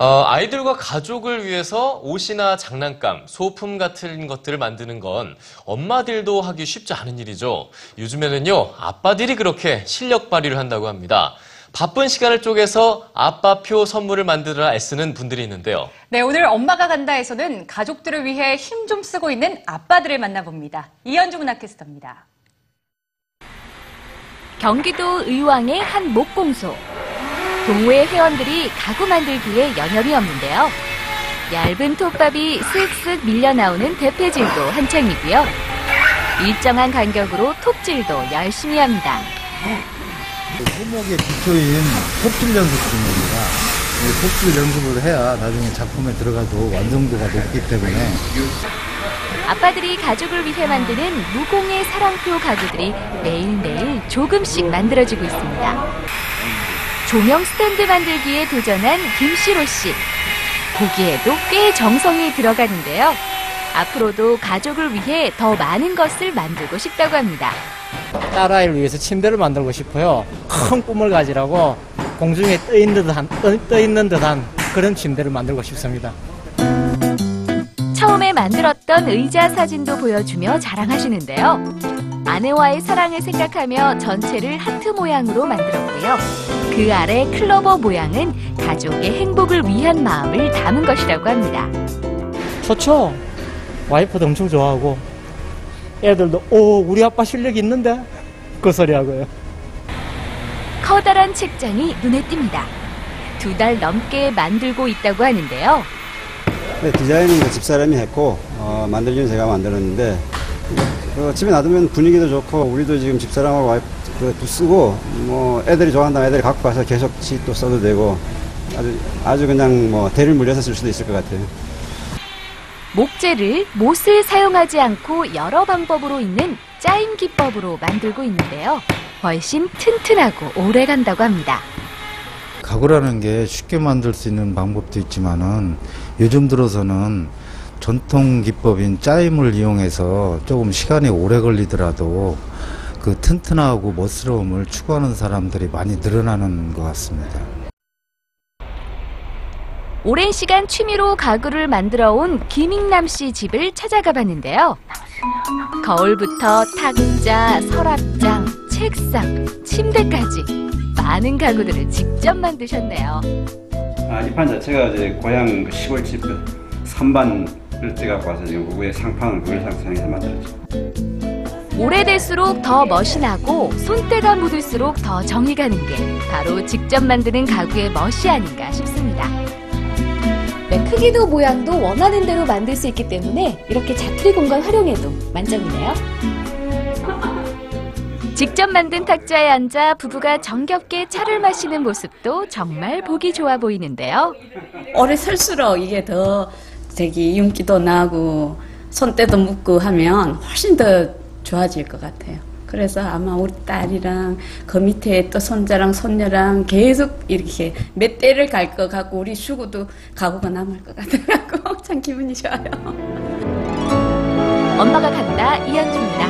어, 아이들과 가족을 위해서 옷이나 장난감, 소품 같은 것들을 만드는 건 엄마들도 하기 쉽지 않은 일이죠. 요즘에는요, 아빠들이 그렇게 실력 발휘를 한다고 합니다. 바쁜 시간을 쪼개서 아빠표 선물을 만들어 애쓰는 분들이 있는데요. 네, 오늘 엄마가 간다에서는 가족들을 위해 힘 좀 쓰고 있는 아빠들을 만나봅니다. 이현주 문학캐스터입니다. 경기도 의왕의 한 목공소. 동호회 회원들이 가구 만들기에 여념이 없는데요. 얇은 톱밥이 쓱쓱 밀려 나오는 대패질도 한창이고요. 일정한 간격으로 톱질도 열심히 합니다. 손목의 기초인 톱질 연습 중입니다. 이 톱질 연습을 해야 나중에 작품에 들어가도 완성도가 높기 때문에 아빠들이 가족을 위해 만드는 무공의 사랑표 가구들이 매일매일 조금씩 만들어지고 있습니다. 조명 스탠드 만들기에 도전한 김시로 씨. 보기에도 꽤 정성이 들어가는데요. 앞으로도 가족을 위해 더 많은 것을 만들고 싶다고 합니다. 딸아이를 위해서 침대를 만들고 싶어요. 큰 꿈을 가지라고 공중에 떠 있는 듯한, 떠, 떠 있는 듯한 그런 침대를 만들고 싶습니다. 처음에 만들었던 의자 사진도 보여주며 자랑하시는데요. 아내와의 사랑을 생각하며 전체를 하트 모양으로 만들었고요. 그 아래 클로버 모양은 가족의 행복을 위한 마음을 담은 것이라고 합니다. 좋죠? 와이프도 엄청 좋아하고 애들도 오 우리 아빠 실력 있는데 그 소리 하고요. 커다란 책장이 눈에 띕니다. 두 달 넘게 만들고 있다고 하는데요. 네, 디자인은 집사람이 했고 어, 만들기는 제가 만들었는데 그 집에 놔두면 분위기도 좋고 우리도 지금 집사람하고 와이프 그 쓰고 뭐 애들이 좋아한다면 애들이 갖고 가서 계속 또 써도 되고 아주 아주 그냥 뭐 대를 물려서 쓸 수도 있을 것 같아요. 목재를 못을 사용하지 않고 여러 방법으로 있는 짜임 기법으로 만들고 있는데요. 훨씬 튼튼하고 오래 간다고 합니다. 가구라는 게 쉽게 만들 수 있는 방법도 있지만은 요즘 들어서는 전통 기법인 짜임을 이용해서 조금 시간이 오래 걸리더라도 그 튼튼하고 멋스러움을 추구하는 사람들이 많이 늘어나는 것 같습니다. 오랜 시간 취미로 가구를 만들어 온 김익남 씨 집을 찾아가 봤는데요. 거울부터 탁자, 서랍장, 책상, 침대까지 많은 가구들을 직접 만드셨네요. 아, 이판 자체가 이제 고향 그 시골집 그 선반을 떼갖고 와서 지금 그 위에 상판을 그걸 상상해서 만들었죠. 오래될수록 더 멋이 나고 손때가 묻을수록 더 정이 가는 게 바로 직접 만드는 가구의 멋이 아닌가 싶습니다. 네, 크기도 모양도 원하는 대로 만들 수 있기 때문에 이렇게 자투리 공간 활용해도 만점이네요. 직접 만든 탁자에 앉아 부부가 정겹게 차를 마시는 모습도 정말 보기 좋아 보이는데요. 오래 설수록 이게 더 되게 윤기도 나고 손때도 묻고 하면 훨씬 더 좋아질 것 같아요. 그래서 아마 우리 딸이랑 그 밑에 또 손자랑 손녀랑 계속 이렇게 몇 대를 갈 것 같고 우리 수고도 가구가 남을 것 같아갖고 참 기분이 좋아요. 엄마가 간다 이현주입니다.